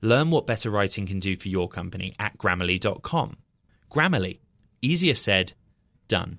Learn what better writing can do for your company at grammarly.com. Grammarly, easier said, done.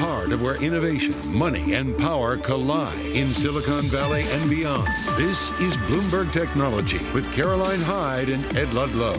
heart of where innovation, money, and power collide in Silicon Valley and beyond. This is Bloomberg Technology with Caroline Hyde and Ed Ludlow.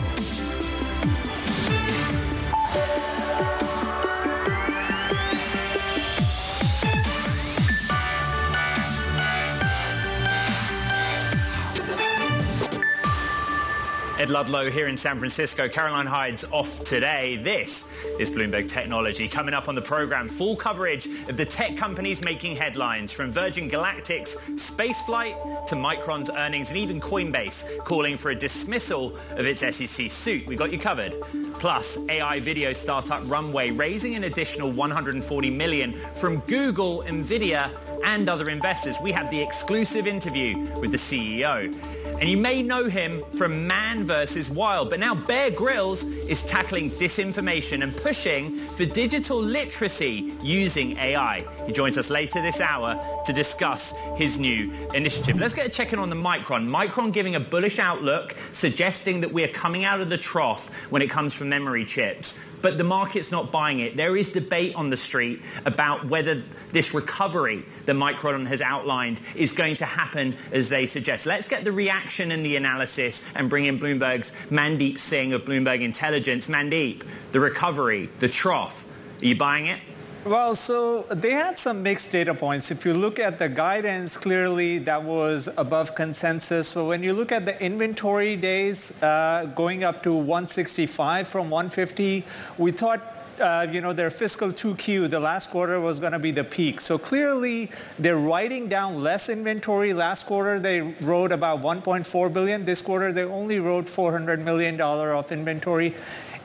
Ed Ludlow here in San Francisco. Caroline Hyde's off today. This is Bloomberg Technology. Coming up on the program, full coverage of the tech companies making headlines from Virgin Galactic's spaceflight to Micron's earnings and even Coinbase calling for a dismissal of its SEC suit. We got you covered. Plus, AI video startup Runway raising an additional 140 million from Google, Nvidia, and other investors. We have the exclusive interview with the CEO. And you may know him from Man vs. Wild, but now Bear Grylls is tackling disinformation and pushing for digital literacy using AI. He joins us later this hour to discuss his new initiative. Let's get a check in on the Micron. Micron giving a bullish outlook, suggesting that we are coming out of the trough when it comes from memory chips but the market's not buying it. There is debate on the street about whether this recovery that Micron has outlined is going to happen as they suggest. Let's get the reaction and the analysis and bring in Bloomberg's Mandeep Singh of Bloomberg Intelligence. Mandeep, the recovery, the trough, are you buying it? Well, so they had some mixed data points. If you look at the guidance, clearly that was above consensus. But when you look at the inventory days uh, going up to 165 from 150, we thought uh, you know, their fiscal 2Q, the last quarter was going to be the peak. So clearly, they're writing down less inventory. Last quarter, they wrote about 1.4 billion. This quarter, they only wrote 400 million dollar of inventory.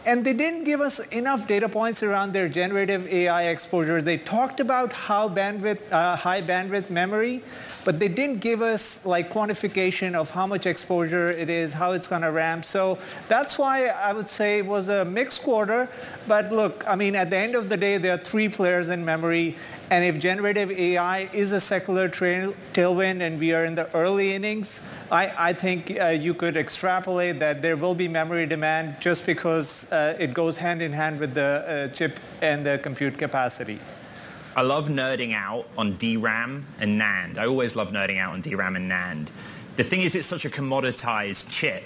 And they didn't give us enough data points around their generative AI exposure. They talked about how bandwidth, uh, high bandwidth memory, but they didn't give us like quantification of how much exposure it is, how it's going to ramp. So that's why I would say it was a mixed quarter. But look, I mean, at the end of the day, there are three players in memory. And if generative AI is a secular tailwind and we are in the early innings, I, I think uh, you could extrapolate that there will be memory demand just because uh, it goes hand in hand with the uh, chip and the compute capacity. I love nerding out on DRAM and NAND. I always love nerding out on DRAM and NAND. The thing is, it's such a commoditized chip.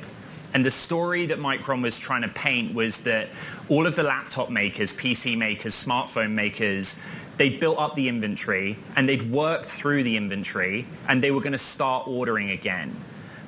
And the story that Micron was trying to paint was that all of the laptop makers, PC makers, smartphone makers they'd built up the inventory and they'd worked through the inventory and they were going to start ordering again.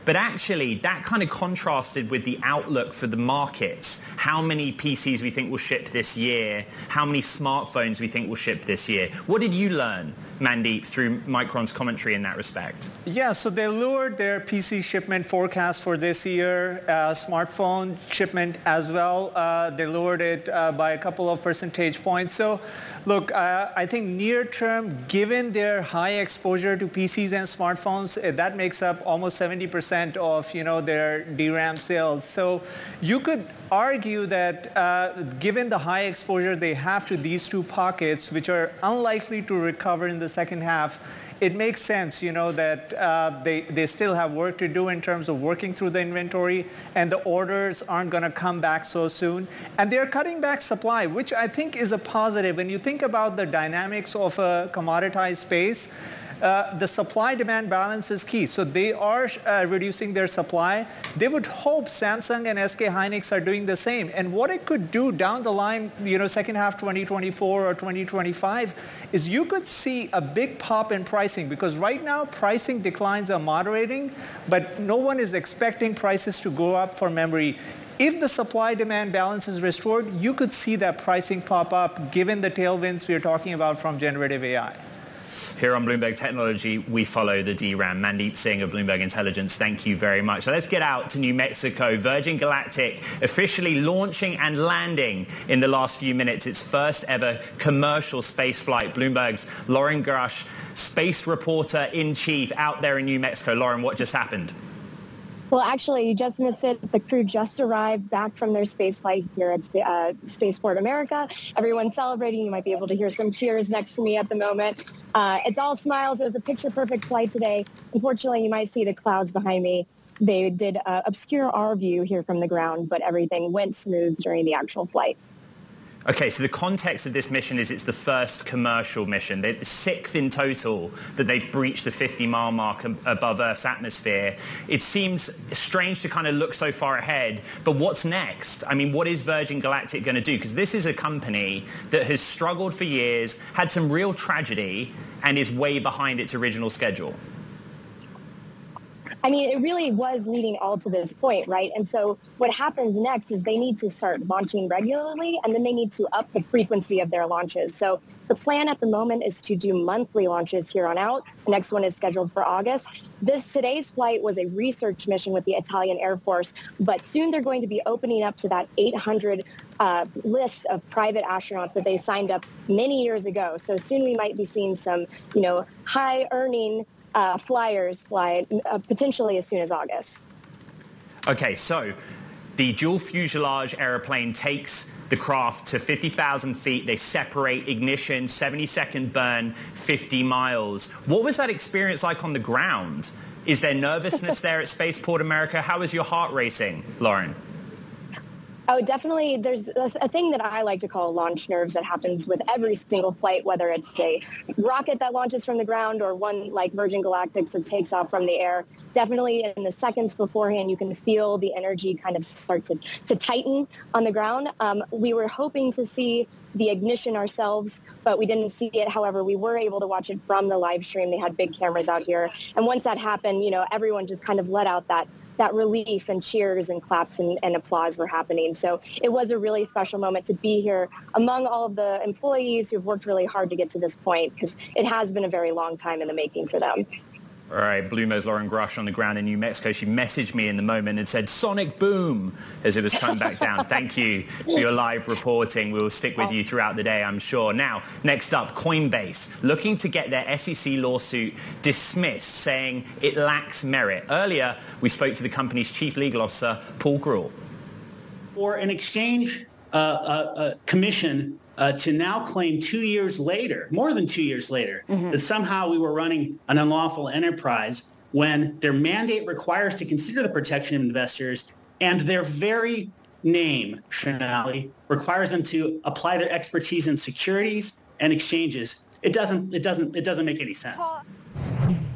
But actually, that kind of contrasted with the outlook for the markets. How many PCs we think will ship this year, how many smartphones we think will ship this year. What did you learn Mandeep, through Micron's commentary in that respect? Yeah, so they lowered their PC shipment forecast for this year, uh, smartphone shipment as well. Uh, they lowered it uh, by a couple of percentage points. So look, uh, I think near term, given their high exposure to PCs and smartphones, uh, that makes up almost 70% of you know their DRAM sales. So you could argue that uh, given the high exposure they have to these two pockets, which are unlikely to recover in the second half, it makes sense, you know, that uh, they, they still have work to do in terms of working through the inventory and the orders aren't going to come back so soon. And they're cutting back supply, which I think is a positive. When you think about the dynamics of a commoditized space, uh, the supply-demand balance is key. So they are uh, reducing their supply. They would hope Samsung and SK Hynix are doing the same. And what it could do down the line, you know, second half 2024 or 2025, is you could see a big pop in pricing because right now pricing declines are moderating, but no one is expecting prices to go up for memory. If the supply-demand balance is restored, you could see that pricing pop up given the tailwinds we're talking about from generative AI. Here on Bloomberg Technology, we follow the DRAM. Mandeep Singh of Bloomberg Intelligence, thank you very much. So let's get out to New Mexico. Virgin Galactic officially launching and landing in the last few minutes its first ever commercial space flight. Bloomberg's Lauren Grush, space reporter in chief out there in New Mexico. Lauren, what just happened? Well, actually, you just missed it. The crew just arrived back from their space flight here at uh, Spaceport America. Everyone's celebrating. You might be able to hear some cheers next to me at the moment. Uh, it's all smiles. It was a picture-perfect flight today. Unfortunately, you might see the clouds behind me. They did uh, obscure our view here from the ground, but everything went smooth during the actual flight. Okay, so the context of this mission is it's the first commercial mission. They're the sixth in total that they've breached the 50-mile mark above Earth's atmosphere. It seems strange to kind of look so far ahead, but what's next? I mean, what is Virgin Galactic going to do? Because this is a company that has struggled for years, had some real tragedy, and is way behind its original schedule. I mean, it really was leading all to this point, right? And so what happens next is they need to start launching regularly and then they need to up the frequency of their launches. So the plan at the moment is to do monthly launches here on out. The next one is scheduled for August. This today's flight was a research mission with the Italian Air Force, but soon they're going to be opening up to that 800 uh, list of private astronauts that they signed up many years ago. So soon we might be seeing some, you know, high earning uh, flyers fly uh, potentially as soon as August. Okay, so the dual fuselage aeroplane takes the craft to 50,000 feet. They separate ignition, 70 second burn, 50 miles. What was that experience like on the ground? Is there nervousness there at Spaceport America? How is your heart racing, Lauren? Oh, definitely. There's a thing that I like to call launch nerves that happens with every single flight, whether it's a rocket that launches from the ground or one like Virgin Galactic that takes off from the air. Definitely in the seconds beforehand, you can feel the energy kind of start to, to tighten on the ground. Um, we were hoping to see the ignition ourselves, but we didn't see it. However, we were able to watch it from the live stream. They had big cameras out here. And once that happened, you know, everyone just kind of let out that that relief and cheers and claps and, and, applause were happening. So it was a really special moment to be here among all of the employees who've worked really hard to get to this point because it has been a very long time in the making for them. All right, Bloomberg's Lauren Grush on the ground in New Mexico. She messaged me in the moment and said, Sonic boom, as it was coming back down. Thank you for your live reporting. We will stick with you throughout the day, I'm sure. Now, next up, Coinbase, looking to get their SEC lawsuit dismissed, saying it lacks merit. Earlier, we spoke to the company's chief legal officer, Paul Grewal. For an exchange uh, uh, uh, commission uh, to now claim two years later, more than two years later, mm-hmm. that somehow we were running an unlawful enterprise when their mandate requires to consider the protection of investors and their very name, Sonali, requires them to apply their expertise in securities and exchanges. It doesn't, it doesn't, it doesn't make any sense.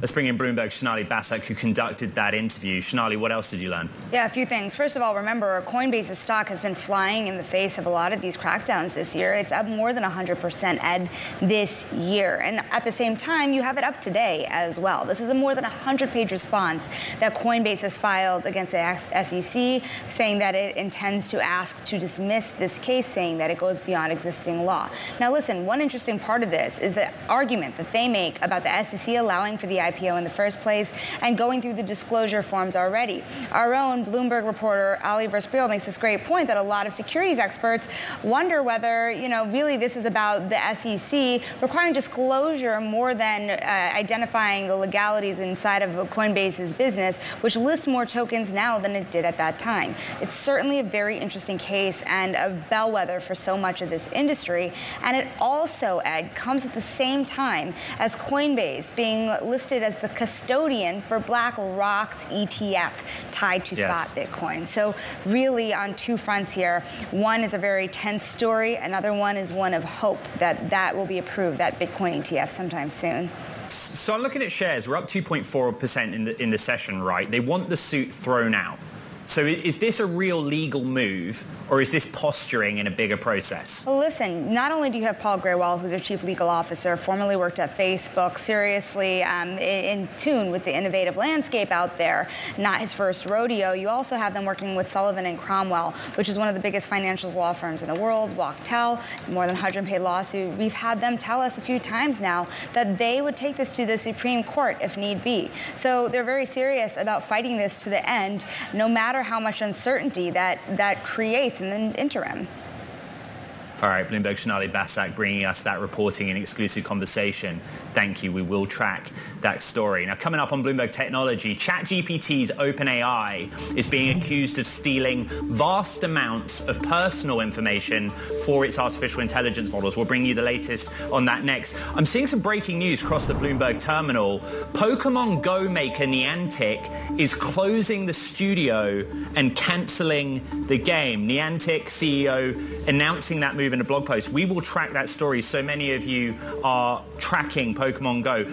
Let's bring in Bloomberg's Sonali Basak, who conducted that interview. Sonali, what else did you learn? Yeah, a few things. First of all, remember, Coinbase's stock has been flying in the face of a lot of these crackdowns this year. It's up more than 100% ed this year. And at the same time, you have it up today as well. This is a more than 100-page response that Coinbase has filed against the SEC, saying that it intends to ask to dismiss this case, saying that it goes beyond existing law. Now, listen, one interesting part of this is the argument that they make about the SEC allowing for the IPO in the first place and going through the disclosure forms already. Our own Bloomberg reporter Ali Versprille makes this great point that a lot of securities experts wonder whether, you know, really this is about the SEC requiring disclosure more than uh, identifying the legalities inside of Coinbase's business, which lists more tokens now than it did at that time. It's certainly a very interesting case and a bellwether for so much of this industry. And it also, Ed, comes at the same time as Coinbase being listed as the custodian for BlackRock's ETF tied to yes. spot Bitcoin. So really on two fronts here. One is a very tense story. Another one is one of hope that that will be approved, that Bitcoin ETF sometime soon. So I'm looking at shares. We're up 2.4% in the, in the session, right? They want the suit thrown out. So is this a real legal move or is this posturing in a bigger process? Well, listen, not only do you have Paul Grewal, who's a chief legal officer, formerly worked at Facebook, seriously um, in, tune with the innovative landscape out there, not his first rodeo. You also have them working with Sullivan and Cromwell, which is one of the biggest financial law firms in the world, Wachtell, more than 100 paid lawsuit. We've had them tell us a few times now that they would take this to the Supreme Court if need be. So they're very serious about fighting this to the end, no matter how much uncertainty that, that creates in the interim. All right, Bloomberg Sonali Basak bringing us that reporting and exclusive conversation. Thank you. We will track that story. Now, coming up on Bloomberg Technology, ChatGPT's OpenAI is being accused of stealing vast amounts of personal information for its artificial intelligence models. We'll bring you the latest on that next. I'm seeing some breaking news across the Bloomberg terminal. Pokemon Go maker Niantic is closing the studio and canceling the game. Niantic CEO announcing that move in a blog post. We will track that story. So many of you are tracking Pokemon Go.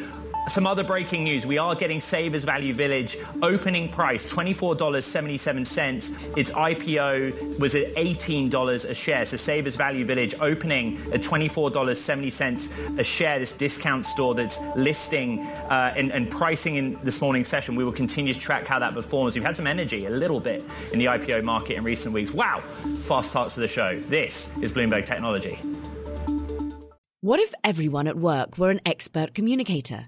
Some other breaking news. We are getting Savers Value Village opening price, $24.77. Its IPO was at $18 a share. So Savers Value Village opening at $24.70 a share. This discount store that's listing uh, and, and pricing in this morning's session. We will continue to track how that performs. We've had some energy a little bit in the IPO market in recent weeks. Wow, fast starts to the show. This is Bloomberg Technology. What if everyone at work were an expert communicator?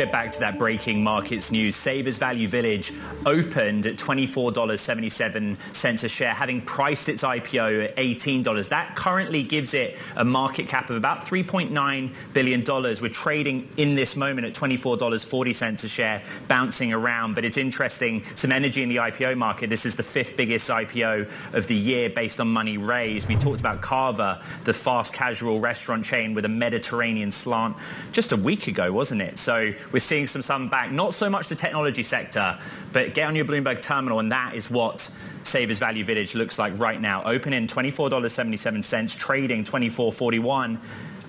Get back to that breaking markets news. Savers Value Village opened at $24.77 a share, having priced its IPO at $18. That currently gives it a market cap of about $3.9 billion. We're trading in this moment at $24.40 a share, bouncing around. But it's interesting, some energy in the IPO market. This is the fifth biggest IPO of the year based on money raised. We talked about Cava, the fast casual restaurant chain with a Mediterranean slant just a week ago, wasn't it? So we're seeing some sun back. Not so much the technology sector, but get on your Bloomberg terminal, and that is what Savers Value Village looks like right now. Open in $24.77, trading $24.41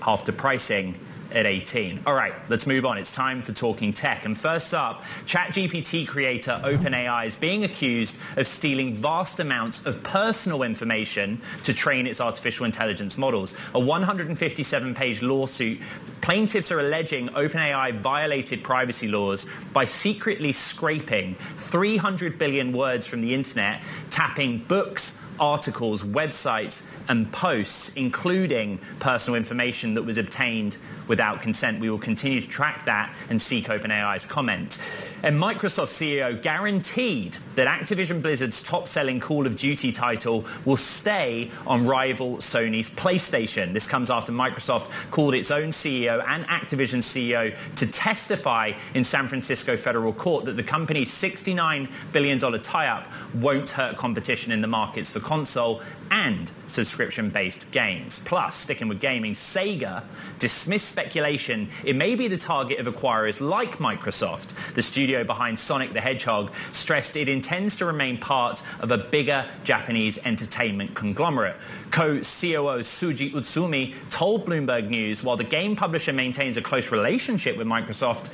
after pricing at 18. All right, let's move on. It's time for Talking Tech. And first up, ChatGPT creator OpenAI is being accused of stealing vast amounts of personal information to train its artificial intelligence models. A 157-page lawsuit, plaintiffs are alleging OpenAI violated privacy laws by secretly scraping 300 billion words from the internet, tapping books, articles, websites, and posts, including personal information that was obtained without consent. We will continue to track that and seek OpenAI's comment. And Microsoft CEO guaranteed that Activision Blizzard's top-selling Call of Duty title will stay on rival Sony's PlayStation. This comes after Microsoft called its own CEO and Activision CEO to testify in San Francisco federal court that the company's $69 billion tie-up won't hurt competition in the markets for console and subscription-based games. Plus, sticking with gaming, Sega dismissed speculation it may be the target of acquirers like Microsoft. The studio behind Sonic the Hedgehog stressed it intends to remain part of a bigger Japanese entertainment conglomerate. Co-COO Shuji Utsumi told Bloomberg News while the game publisher maintains a close relationship with Microsoft,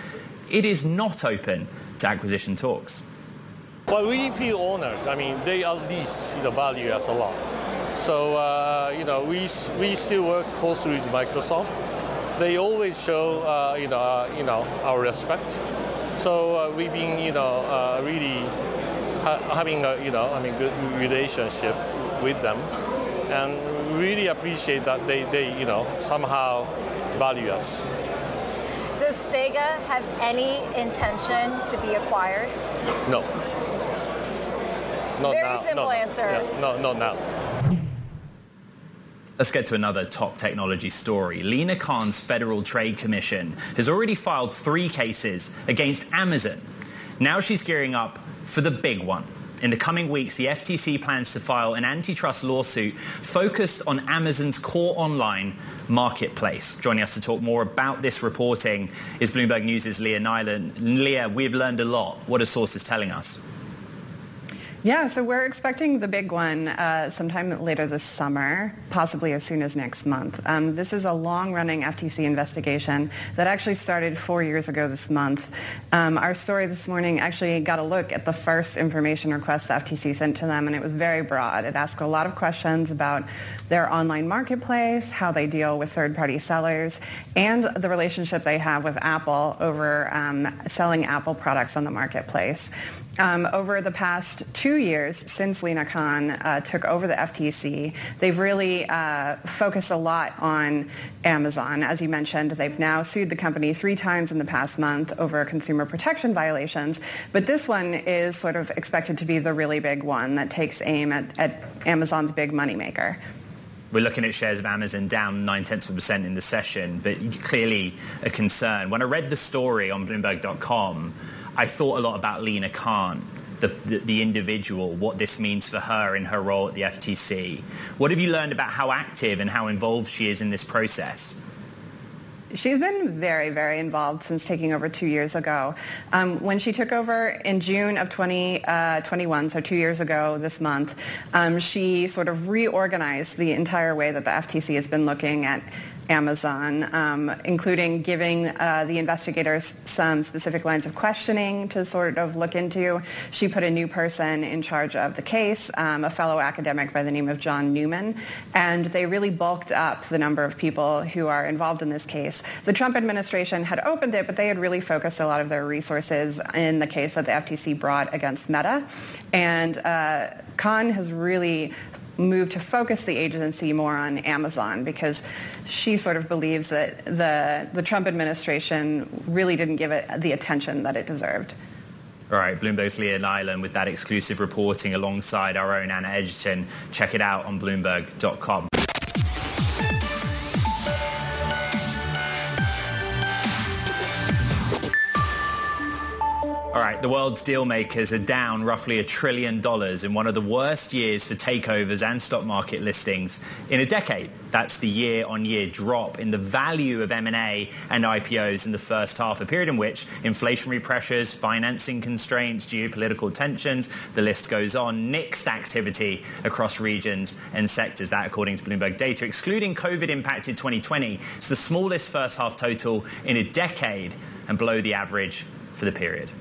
it is not open to acquisition talks. Well, we feel honored. I mean, they at least you know, value us a lot. So, uh, you know, we, we still work closely with Microsoft. They always show, uh, you, know, uh, you know, our respect. So uh, we've been, you know, uh, really ha- having a, you know, I mean, good relationship with them. And really appreciate that they, they, you know, somehow value us. Does Sega have any intention to be acquired? No. Not Very now. simple no, answer. Yeah, no, not now. Let's get to another top technology story. Lina Khan's Federal Trade Commission has already filed three cases against Amazon. Now she's gearing up for the big one. In the coming weeks, the FTC plans to file an antitrust lawsuit focused on Amazon's core online marketplace. Joining us to talk more about this reporting is Bloomberg News' Leah Nylen. Leah, we've learned a lot. What are sources telling us? Yeah, so we're expecting the big one uh, sometime later this summer, possibly as soon as next month. Um, this is a long-running FTC investigation that actually started four years ago this month. Um, our story this morning actually got a look at the first information request the FTC sent to them, and it was very broad. It asked a lot of questions about their online marketplace, how they deal with third-party sellers, and the relationship they have with Apple over um, selling Apple products on the marketplace. Um, over the past two years since Lina Khan uh, took over the FTC, they've really uh, focused a lot on Amazon. As you mentioned, they've now sued the company three times in the past month over consumer protection violations. But this one is sort of expected to be the really big one that takes aim at, at Amazon's big moneymaker. We're looking at shares of Amazon down nine tenths of a percent in the session, but clearly a concern. When I read the story on Bloomberg.com, I thought a lot about Lina Khan, the, the, individual, what this means for her in her role at the FTC. What have you learned about how active and how involved she is in this process? She's been very, very involved since taking over two years ago. Um, when she took over in June of 2021, uh, so two years ago this month, um, she sort of reorganized the entire way that the FTC has been looking at Amazon, um, including giving uh, the investigators some specific lines of questioning to sort of look into. She put a new person in charge of the case, um, a fellow academic by the name of John Newman, and they really bulked up the number of people who are involved in this case. The Trump administration had opened it, but they had really focused a lot of their resources in the case that the FTC brought against Meta. And uh, Khan has really moved to focus the agency more on Amazon because she sort of believes that the, the Trump administration really didn't give it the attention that it deserved. All right, Bloomberg's Leah Nylen with that exclusive reporting alongside our own Anna Edgerton. Check it out on Bloomberg.com. right, the world's deal makers are down roughly a trillion dollars in one of the worst years for takeovers and stock market listings in a decade. That's the year-on-year drop in the value of M&A and IPOs in the first half, a period in which inflationary pressures, financing constraints, geopolitical tensions, the list goes on, nixed activity across regions and sectors. That, according to Bloomberg data, excluding COVID-impacted 2020, it's the smallest first half total in a decade and below the average for the period.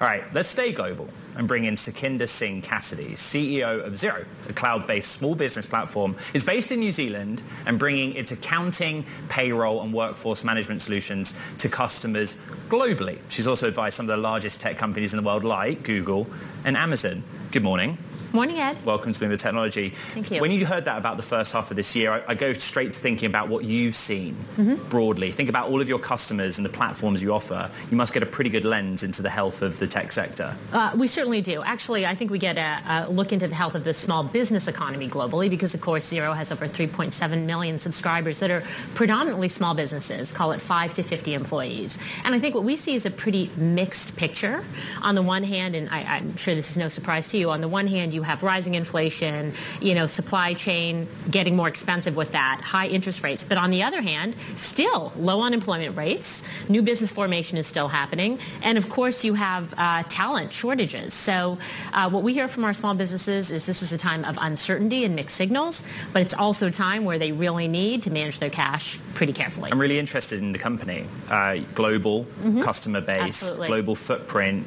All right, let's stay global and bring in Sukhinder Singh Cassidy, CEO of Xero, a cloud-based small business platform. It's based in New Zealand and bringing its accounting, payroll and workforce management solutions to customers globally. She's also advised some of the largest tech companies in the world like Google and Amazon. Good morning. Morning, Ed. Welcome to Bloomberg Technology. Thank you. When you heard that about the first half of this year, I, I go straight to thinking about what you've seen Mm-hmm. broadly. Think about all of your customers and the platforms you offer. You must get a pretty good lens into the health of the tech sector. Uh, we certainly do. Actually, I think we get a, a look into the health of the small business economy globally because, of course, Xero has over 3.7 million subscribers that are predominantly small businesses, call it 5 to 50 employees. And I think what we see is a pretty mixed picture. On the one hand, and I, I'm sure this is no surprise to you, on the one hand, you have rising inflation, you know, supply chain getting more expensive with that, high interest rates. But on the other hand, still low unemployment rates, new business formation is still happening, and of course you have uh, talent shortages. So uh, what we hear from our small businesses is this is a time of uncertainty and mixed signals, but it's also a time where they really need to manage their cash pretty carefully. I'm really interested in the company. Uh, global customer base, Mm-hmm. Absolutely. global footprint,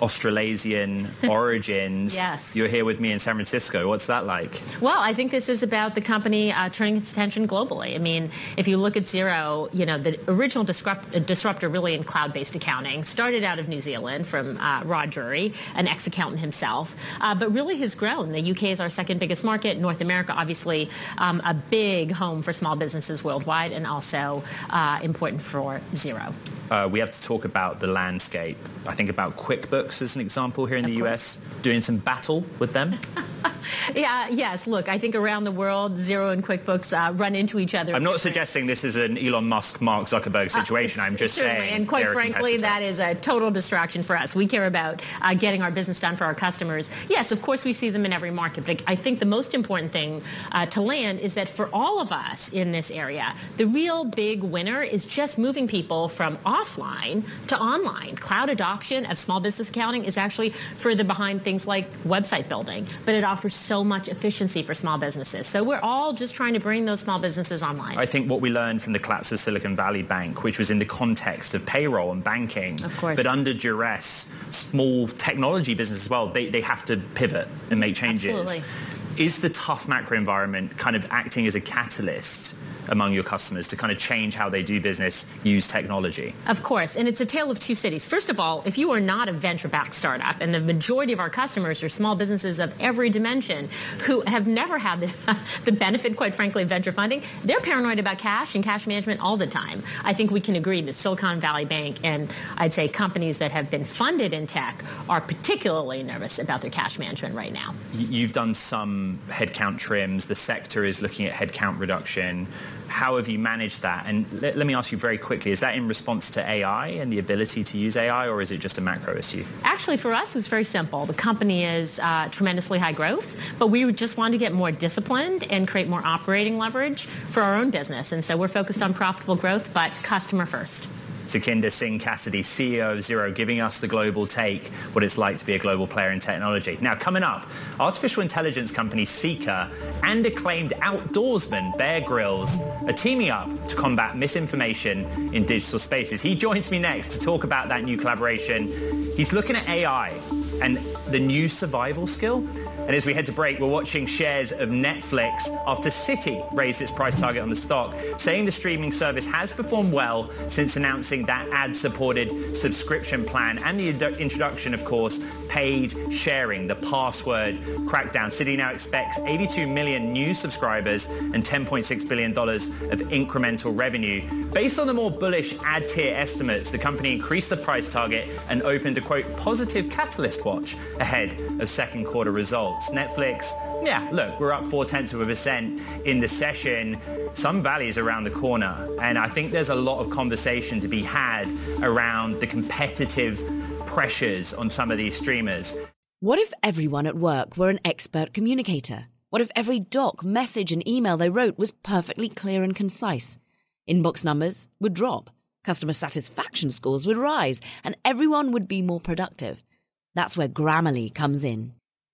Australasian origins. Yes. You're here with me in San Francisco. What's that like? Well, I think this is about the company uh, turning its attention globally. I mean, if you look at Xero, you know, the original disrupt- uh, disruptor really in cloud-based accounting started out of New Zealand from uh, Rod Drury, an ex-accountant himself, uh, but really has grown. The UK is our second biggest market. North America, obviously, um, a big home for small businesses worldwide and also uh, important for Xero. Uh, we have to talk about the landscape. I think about QuickBooks as an example here in the US, doing some battle with them. Yeah, yes. Look, I think around the world, Xero and QuickBooks uh, run into each other. I'm not suggesting this is an Elon Musk, Mark Zuckerberg situation. I'm just Uh, Certainly, saying. and quite frankly, that is a total distraction for us. We care about uh, getting our business done for our customers. Yes, of course, we see them in every market, but I think the most important thing uh, to land is that for all of us in this area, the real big winner is just moving people from offline to online. Cloud adoption of small business accounting is actually further behind things like website building, but it offers so much efficiency for small businesses. So we're all just trying to bring those small businesses online. I think what we learned from the collapse of Silicon Valley Bank, which was in the context of payroll and banking, Of course. but under duress, small technology businesses as well, they, they have to pivot and make changes. Absolutely. Is the tough macro environment kind of acting as a catalyst among your customers to kind of change how they do business, use technology? Of course, and it's a tale of two cities. First of all, if you are not a venture-backed startup, and the majority of our customers are small businesses of every dimension who have never had the, the benefit, quite frankly, of venture funding, they're paranoid about cash and cash management all the time. I think we can agree that Silicon Valley Bank and I'd say companies that have been funded in tech are particularly nervous about their cash management right now. You've done some headcount trims. The sector is looking at headcount reduction. How have you managed that? And let, let me ask you very quickly, is that in response to AI and the ability to use AI, or is it just a macro issue? Actually, for us, it was very simple. The company is uh, tremendously high growth, but we just wanted to get more disciplined and create more operating leverage for our own business. And so we're focused on profitable growth, but customer first. Sukhinder Singh Cassidy, CEO of Xero, giving us the global take, what it's like to be a global player in technology. Now, coming up, artificial intelligence company Seekr and acclaimed outdoorsman Bear Grylls are teaming up to combat misinformation in digital spaces. He joins me next to talk about that new collaboration. He's looking at AI and the new survival skill. And as we head to break, we're watching shares of Netflix after Citi raised its price target on the stock, saying the streaming service has performed well since announcing that ad-supported subscription plan and the introduction, of course, paid sharing, the password crackdown. Citi now expects 82 million new subscribers and $10.6 billion of incremental revenue. Based on the more bullish ad tier estimates, the company increased the price target and opened a, quote, positive catalyst watch ahead of second quarter results. Netflix, yeah, look, we're up four tenths of a percent in the session. Some valleys around the corner. And I think there's a lot of conversation to be had around the competitive pressures on some of these streamers. What if everyone at work were an expert communicator? What if every doc, message, and email they wrote was perfectly clear and concise? Inbox numbers would drop, customer satisfaction scores would rise, and everyone would be more productive. That's where Grammarly comes in.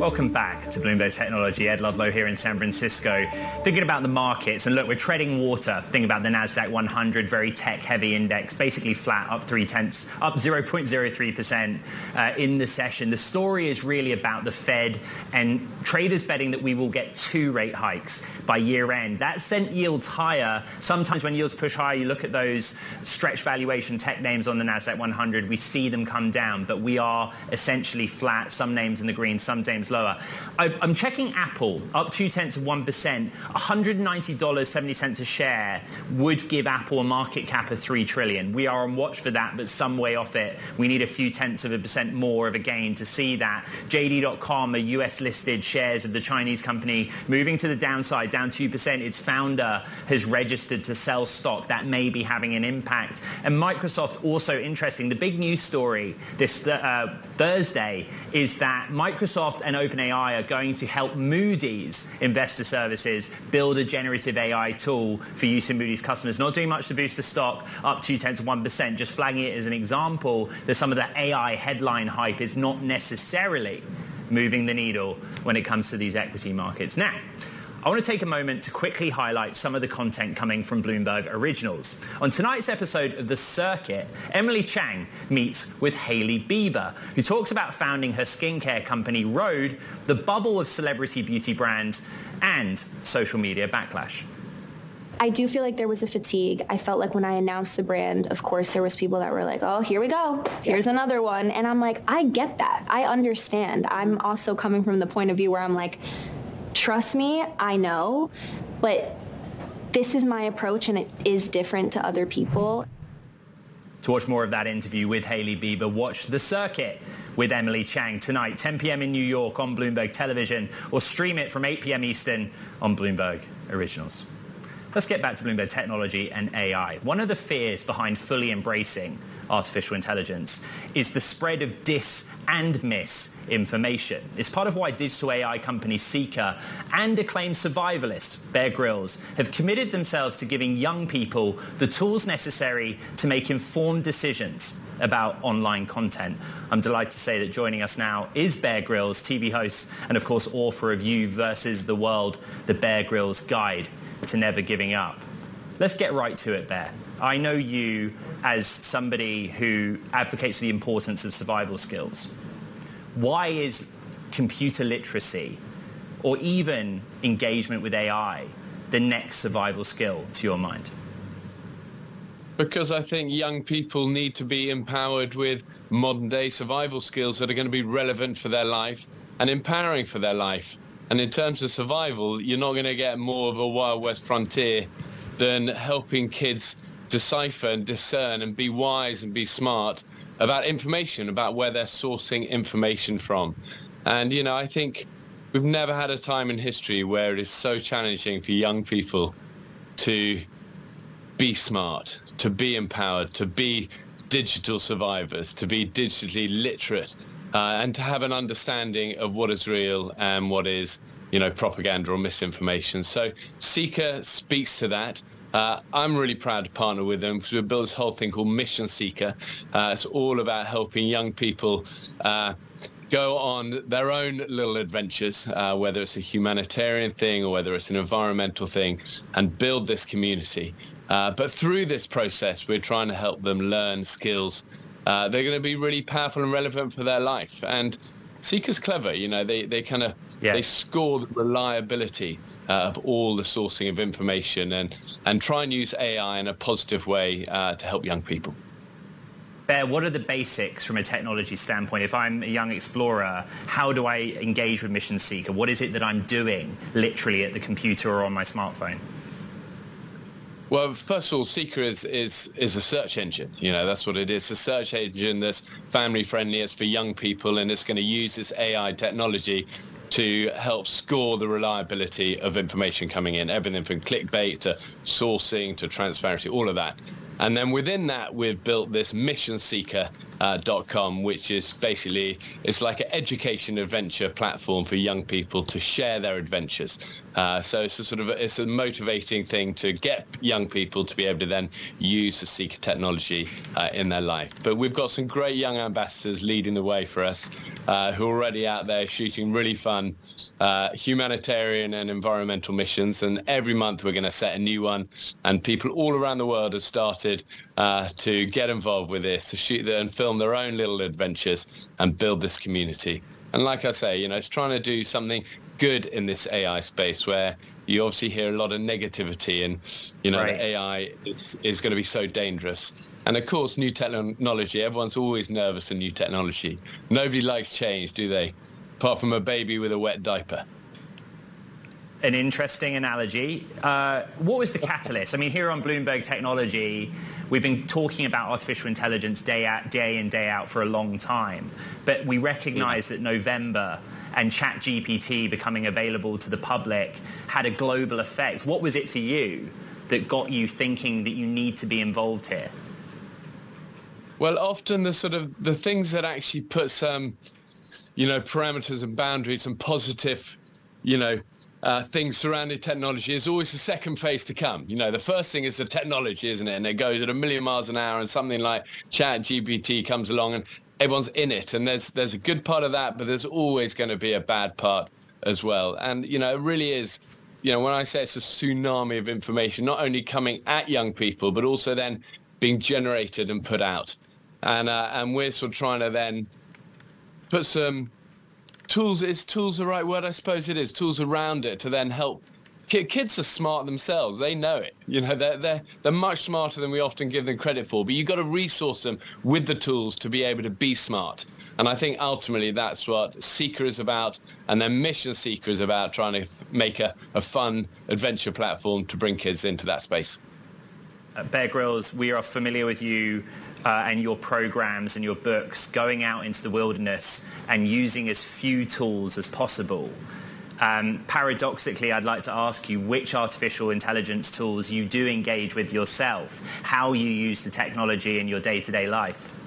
Welcome back to Bloomberg Technology. Ed Ludlow here in San Francisco. Thinking about the markets, and look, we're treading water. Think about the NASDAQ 100, very tech-heavy index, basically flat, up three tenths, up 0.03% uh, in the session. The story is really about the Fed and traders betting that we will get two rate hikes by year end. That sent yields higher. Sometimes when yields push higher, you look at those stretch valuation tech names on the NASDAQ 100, we see them come down, but we are essentially flat, some names in the green, some names lower. I, am checking Apple, up two tenths of 1%, $190.70 a share would give Apple a market cap of 3 trillion. We are on watch for that, but some way off it. We need a few tenths of a percent more of a gain to see that. JD.com, a US listed shares of the Chinese company, moving to the downside, down 2%. Its founder has registered to sell stock. That may be having an impact. And Microsoft, also interesting. The big news story this uh, Thursday is that Microsoft and OpenAI are going to help Moody's Investor Services build a generative AI tool for use in Moody's customers. Not doing much to boost the stock, up two tenths of 1%, just flagging it as an example that some of the AI headline hype is not necessarily moving the needle when it comes to these equity markets. Now, I want to take a moment to quickly highlight some of the content coming from Bloomberg Originals. On tonight's episode of The Circuit, Emily Chang meets with Hailey Bieber, who talks about founding her skincare company Rhode, the bubble of celebrity beauty brands, and social media backlash. I do feel like there was a fatigue. I felt like when I announced the brand, of course, there was people that were like, oh, here we go. Here's another one. And I'm like, I get that. I understand. I'm also coming from the point of view where I'm like, trust me, I know, but this is my approach and it is different to other people. To watch more of that interview with Hailey Bieber, watch The Circuit with Emily Chang tonight, 10 p.m. in New York on Bloomberg Television, or stream it from 8 p.m. Eastern on Bloomberg Originals. Let's get back to Bloomberg Technology and AI. One of the fears behind fully embracing artificial intelligence is the spread of dis and misinformation. It's part of why digital AI company Seekr and acclaimed survivalist Bear Grylls have committed themselves to giving young people the tools necessary to make informed decisions about online content. I'm delighted to say that joining us now is Bear Grylls, TV host and of course author of You versus the World, the Bear Grylls Guide to Never Giving Up. Let's get right to it, Bear. I know you as somebody who advocates the importance of survival skills. Why is computer literacy or even engagement with AI the next survival skill to your mind? Because I think young people need to be empowered with modern day survival skills that are going to be relevant for their life and empowering for their life. And in terms of survival, you're not going to get more of a Wild West frontier than helping kids decipher and discern and be wise and be smart about information, about where they're sourcing information from. And, you know, I think we've never had a time in history where it is so challenging for young people to be smart, to be empowered, to be digital survivors, to be digitally literate, uh, and to have an understanding of what is real and what is, you know, propaganda or misinformation. So Seekr speaks to that. Uh, I'm really proud to partner with them because we built this whole thing called Mission Seekr. Uh, it's all about helping young people uh, go on their own little adventures, uh, whether it's a humanitarian thing or whether it's an environmental thing, and build this community. Uh, but through this process, we're trying to help them learn skills. Uh, they're going to be really powerful and relevant for their life. And Seekr's clever, you know, they, they kind of They score the reliability uh, of all the sourcing of information and, and try and use AI in a positive way uh, to help young people. Bear, what are the basics from a technology standpoint? If I'm a young explorer, how do I engage with Mission Seekr? What is it that I'm doing literally at the computer or on my smartphone? Well, first of all, Seekr is, is, is a search engine. You know, that's what it is. A search engine that's family friendly. It's for young people and it's going to use this AI technology to help score the reliability of information coming in. Everything from clickbait to sourcing to transparency, all of that. And then within that, we've built this mission seekr uh, .com, which is basically it's like an education adventure platform for young people to share their adventures. Uh, so it's a sort of it's a motivating thing to get young people to be able to then use the Seekr technology uh, in their life. But we've got some great young ambassadors leading the way for us uh, who are already out there shooting really fun uh, humanitarian and environmental missions. And every month we're going to set a new one. And people all around the world have started uh, to get involved with this, to shoot and film their own little adventures and build this community. And like I say, you know, it's trying to do something good in this AI space where you obviously hear a lot of negativity and, you know, right. AI is, is going to be so dangerous. And of course, new technology, everyone's always nervous in new technology. Nobody likes change, do they? Apart from a baby with a wet diaper an interesting analogy. Uh, what was the catalyst? I mean, here on Bloomberg Technology, we've been talking about artificial intelligence day out, day in, day out for a long time. But we recognize yeah. that November and ChatGPT becoming available to the public had a global effect. What was it for you that got you thinking that you need to be involved here? Well, often the sort of the things that actually put some, you know, parameters and boundaries and positive, you know, uh, things surrounding technology is always the second phase to come. You know, the first thing is the technology, isn't it? And it goes at a million miles an hour, and something like Chat GPT comes along, and everyone's in it. And there's there's a good part of that, but there's always going to be a bad part as well. And you know, it really is. You know, when I say it's a tsunami of information, not only coming at young people, but also then being generated and put out. And uh, and we're sort of trying to then put some tools is tools the right word i suppose it is tools around it to then help kids are smart themselves they know it. You know they're, they're, they're much smarter than we often give them credit for but you've got to resource them with the tools to be able to be smart. And i think ultimately that's what Seekr is about and then mission Seekr is about trying to make a, a fun adventure platform to bring kids into that space. Bear grylls we are familiar with you uh, and your programs and your books going out into the wilderness and using as few tools as possible. Um, paradoxically, I'd like to ask you which artificial intelligence tools you do engage with yourself, how you use the technology in your day-to-day life.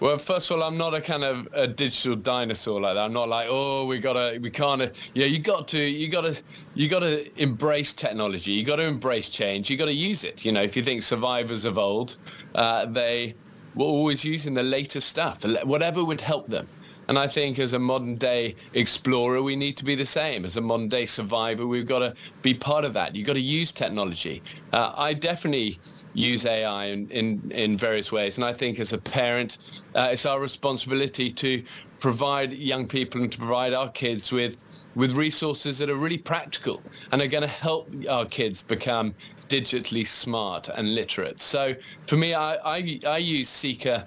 Well, first of all, I'm not a kind of a digital dinosaur like that. I'm not like, oh, we gotta, we can't. Yeah, you got to, you gotta, you gotta embrace technology. You got to embrace change. You got to use it. You know, if you think survivors of old, uh, they were always using the latest stuff, whatever would help them. And I think as a modern day explorer, we need to be the same. As a modern day survivor, we've got to be part of that. You've got to use technology. Uh, I definitely use AI in, in, in, various ways. And I think as a parent, uh, it's our responsibility to provide young people and to provide our kids with, with resources that are really practical and are going to help our kids become digitally smart and literate. So for me, I, I, I use Seekr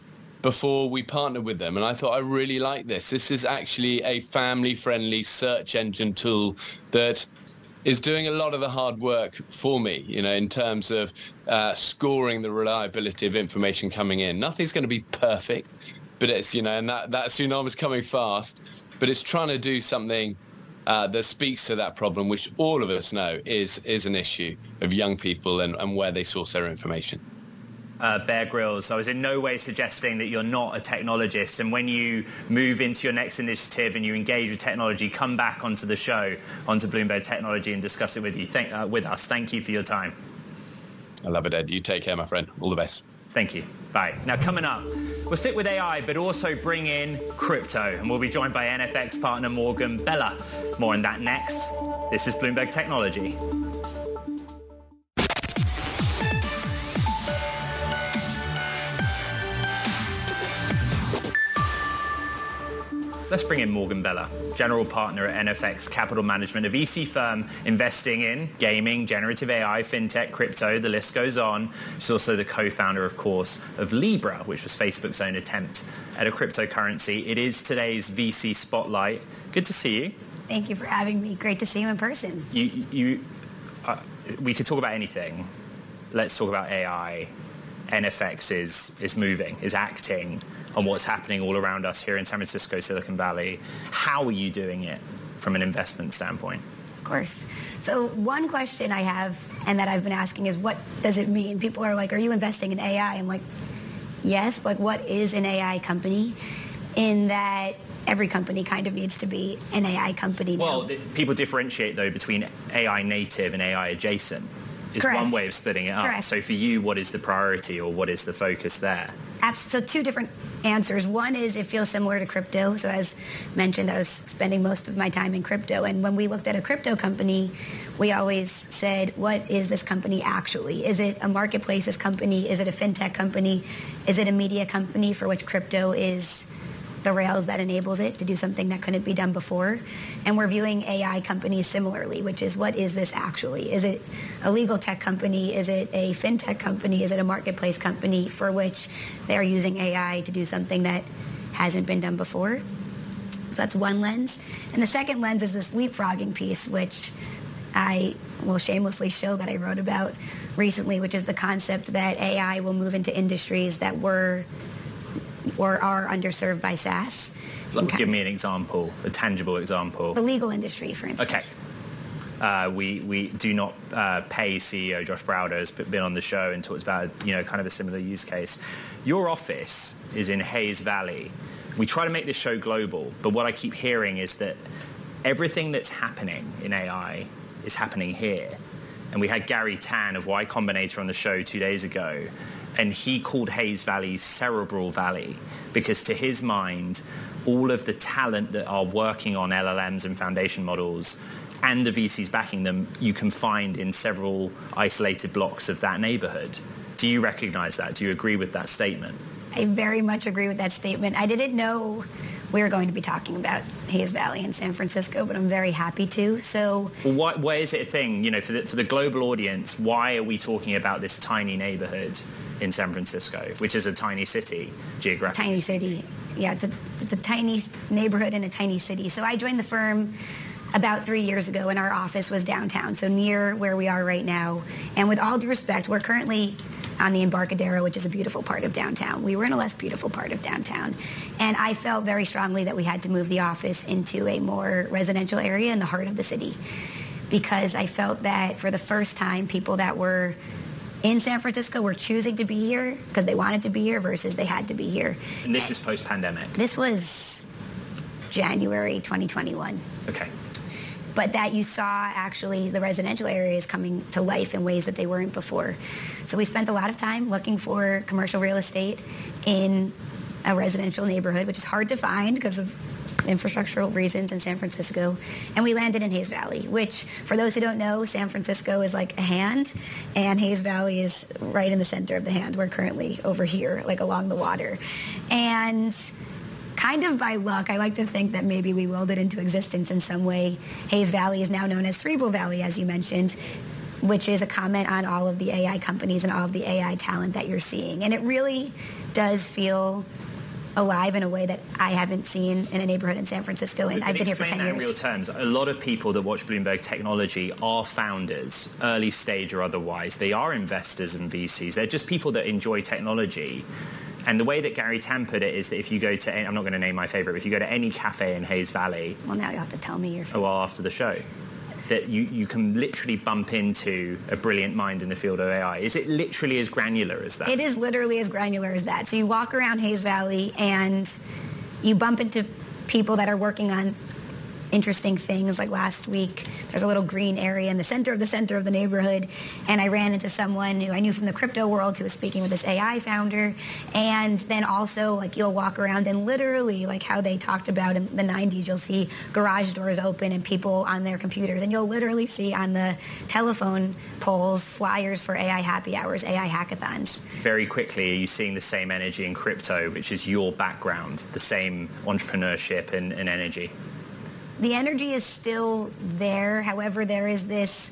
before we partnered with them. And I thought, I really like this. This is actually a family-friendly search engine tool that is doing a lot of the hard work for me, you know, in terms of uh, scoring the reliability of information coming in. Nothing's going to be perfect, but it's, you know, and that, that tsunami's coming fast, but it's trying to do something uh, that speaks to that problem, which all of us know is, is an issue of young people and, and where they source their information uh, Bear Grylls. I was in no way suggesting that you're not a technologist. And when you move into your next initiative and you engage with technology, come back onto the show, onto Bloomberg Technology, and discuss it with you. Thank, uh, with us. Thank you for your time. I love it, Ed. You take care, my friend. All the best. Thank you. Bye. Now, coming up, we'll stick with AI, but also bring in crypto. And we'll be joined by NFX partner Morgan Beller. More on that next. This is Bloomberg Technology. Let's bring in Morgan Beller, general partner at NFX Capital Management, a VC firm investing in gaming, generative AI, fintech, crypto, the list goes on. She's also the co-founder, of course, of Libra, which was Facebook's own attempt at a cryptocurrency. It is today's VC Spotlight. Good to see you. Thank you for having me. Great to see you in person. You, you, uh, we could talk about anything. Let's talk about AI. NFX is, is moving, is acting on what's happening all around us here in San Francisco, Silicon Valley. How are you doing it from an investment standpoint? Of course. So one question I have and that I've been asking is what does it mean? People are like, are you investing in AI? I'm like, yes, but like what is an AI company? In that every company kind of needs to be an AI company now. Well, people differentiate though between AI native and AI adjacent is Correct. one way of splitting it up. Correct. So for you, what is the priority or what is the focus there? So two different answers. One is it feels similar to crypto. So as mentioned, I was spending most of my time in crypto. And when we looked at a crypto company, we always said, what is this company actually? Is it a marketplaces company? Is it a fintech company? Is it a media company for which crypto is the rails that enables it to do something that couldn't be done before. And we're viewing AI companies similarly, which is what is this actually? Is it a legal tech company? Is it a fintech company? Is it a marketplace company for which they are using AI to do something that hasn't been done before? So that's one lens. And the second lens is this leapfrogging piece, which I will shamelessly show that I wrote about recently, which is the concept that AI will move into industries that were or are underserved by SaaS. Like, give me an example, a tangible example. The legal industry, for instance. Okay. Uh, we, we do not uh, pay CEO Josh Browder has been on the show and talks about you know kind of a similar use case. Your office is in Hayes Valley. We try to make this show global, but what I keep hearing is that everything that's happening in AI is happening here. And we had Garry Tan of Y Combinator on the show two days ago, and he called Hayes Valley Cerebral Valley because to his mind, all of the talent that are working on LLMs and foundation models and the VCs backing them, you can find in several isolated blocks of that neighborhood. Do you recognize that? Do you agree with that statement? I very much agree with that statement. I didn't know we were going to be talking about Hayes Valley in San Francisco, but I'm very happy to. So Well, why, why is it a thing? You know, for the, for the global audience, why are we talking about this tiny neighborhood in San Francisco, which is a tiny city geographically? tiny city. Yeah, it's a, it's a tiny neighborhood in a tiny city. So I joined the firm about three years ago, and our office was downtown, so near where we are right now. And with all due respect, we're currently on the Embarcadero, which is a beautiful part of downtown. We were in a less beautiful part of downtown. And I felt very strongly that we had to move the office into a more residential area in the heart of the city because I felt that for the first time, people that were in San Francisco were choosing to be here because they wanted to be here versus they had to be here. And this is post-pandemic. This was January 2021. Okay. But that you saw actually the residential areas coming to life in ways that they weren't before. So we spent a lot of time looking for commercial real estate in a residential neighborhood, which is hard to find because of infrastructural reasons in San Francisco. And we landed in Hayes Valley, which for those who don't know, San Francisco is like a hand and Hayes Valley is right in the center of the hand. We're currently over here, like along the water. And kind of by luck, I like to think that maybe we willed it into existence in some way. Hayes Valley is now known as Cerebral Valley, as you mentioned, which is a comment on all of the AI companies and all of the AI talent that you're seeing. And it really does feel alive in a way that I haven't seen in a neighborhood in San Francisco, and I've been here for 10 that in years. real terms. A lot of people that watch Bloomberg Technology are founders, early stage or otherwise. They are investors and VCs. They're just people that enjoy technology. And the way that Garry Tan put it is that if you go to, I'm not going to name my favorite, but if you go to any cafe in Hayes Valley, Well, now you have to tell me your oh, well, after the show, that you, you can literally bump into a brilliant mind in the field of AI. Is it literally as granular as that? It is literally as granular as that. So you walk around Hayes Valley and you bump into people that are working on interesting things. Like last week, there's a little green area in the center of the center of the neighborhood, and I ran into someone who I knew from the crypto world who was speaking with this AI founder, and then also like you'll walk around and literally like how they talked about in the 90s, you'll see garage doors open and people on their computers, and you'll literally see on the telephone poles flyers for AI happy hours, AI hackathons. Very quickly, are you seeing the same energy in crypto, which is your background, the same entrepreneurship and, and energy? The energy is still there. However, there is this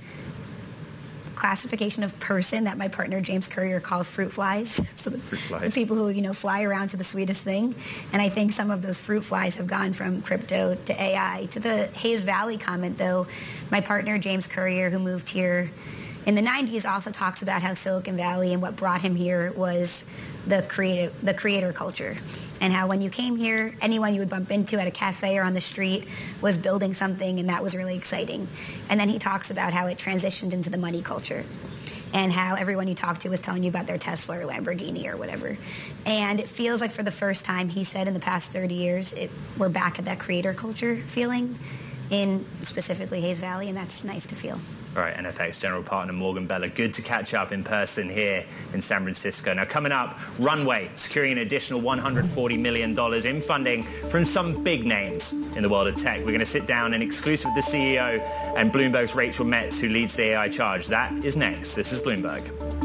classification of person that my partner James Currier calls fruit flies. So the, fruit flies. the people who you know fly around to the sweetest thing, and I think some of those fruit flies have gone from crypto to AI. To the Hayes Valley comment, though, my partner James Currier, who moved here in the 90s, also talks about how Silicon Valley and what brought him here was the creative, the creator culture, and how when you came here, anyone you would bump into at a cafe or on the street was building something, and that was really exciting. And then he talks about how it transitioned into the money culture and how everyone you talked to was telling you about their Tesla or Lamborghini or whatever. And it feels like for the first time, he said in the past 30 years, it, we're back at that creator culture feeling in specifically Hayes Valley, and that's nice to feel. All right, NFX General Partner Morgan Beller, good to catch up in person here in San Francisco. Now coming up, Runway securing an additional $140 million in funding from some big names in the world of tech. We're going to sit down in exclusive with the CEO and Bloomberg's Rachel Metz, who leads the AI charge. That is next. This is Bloomberg.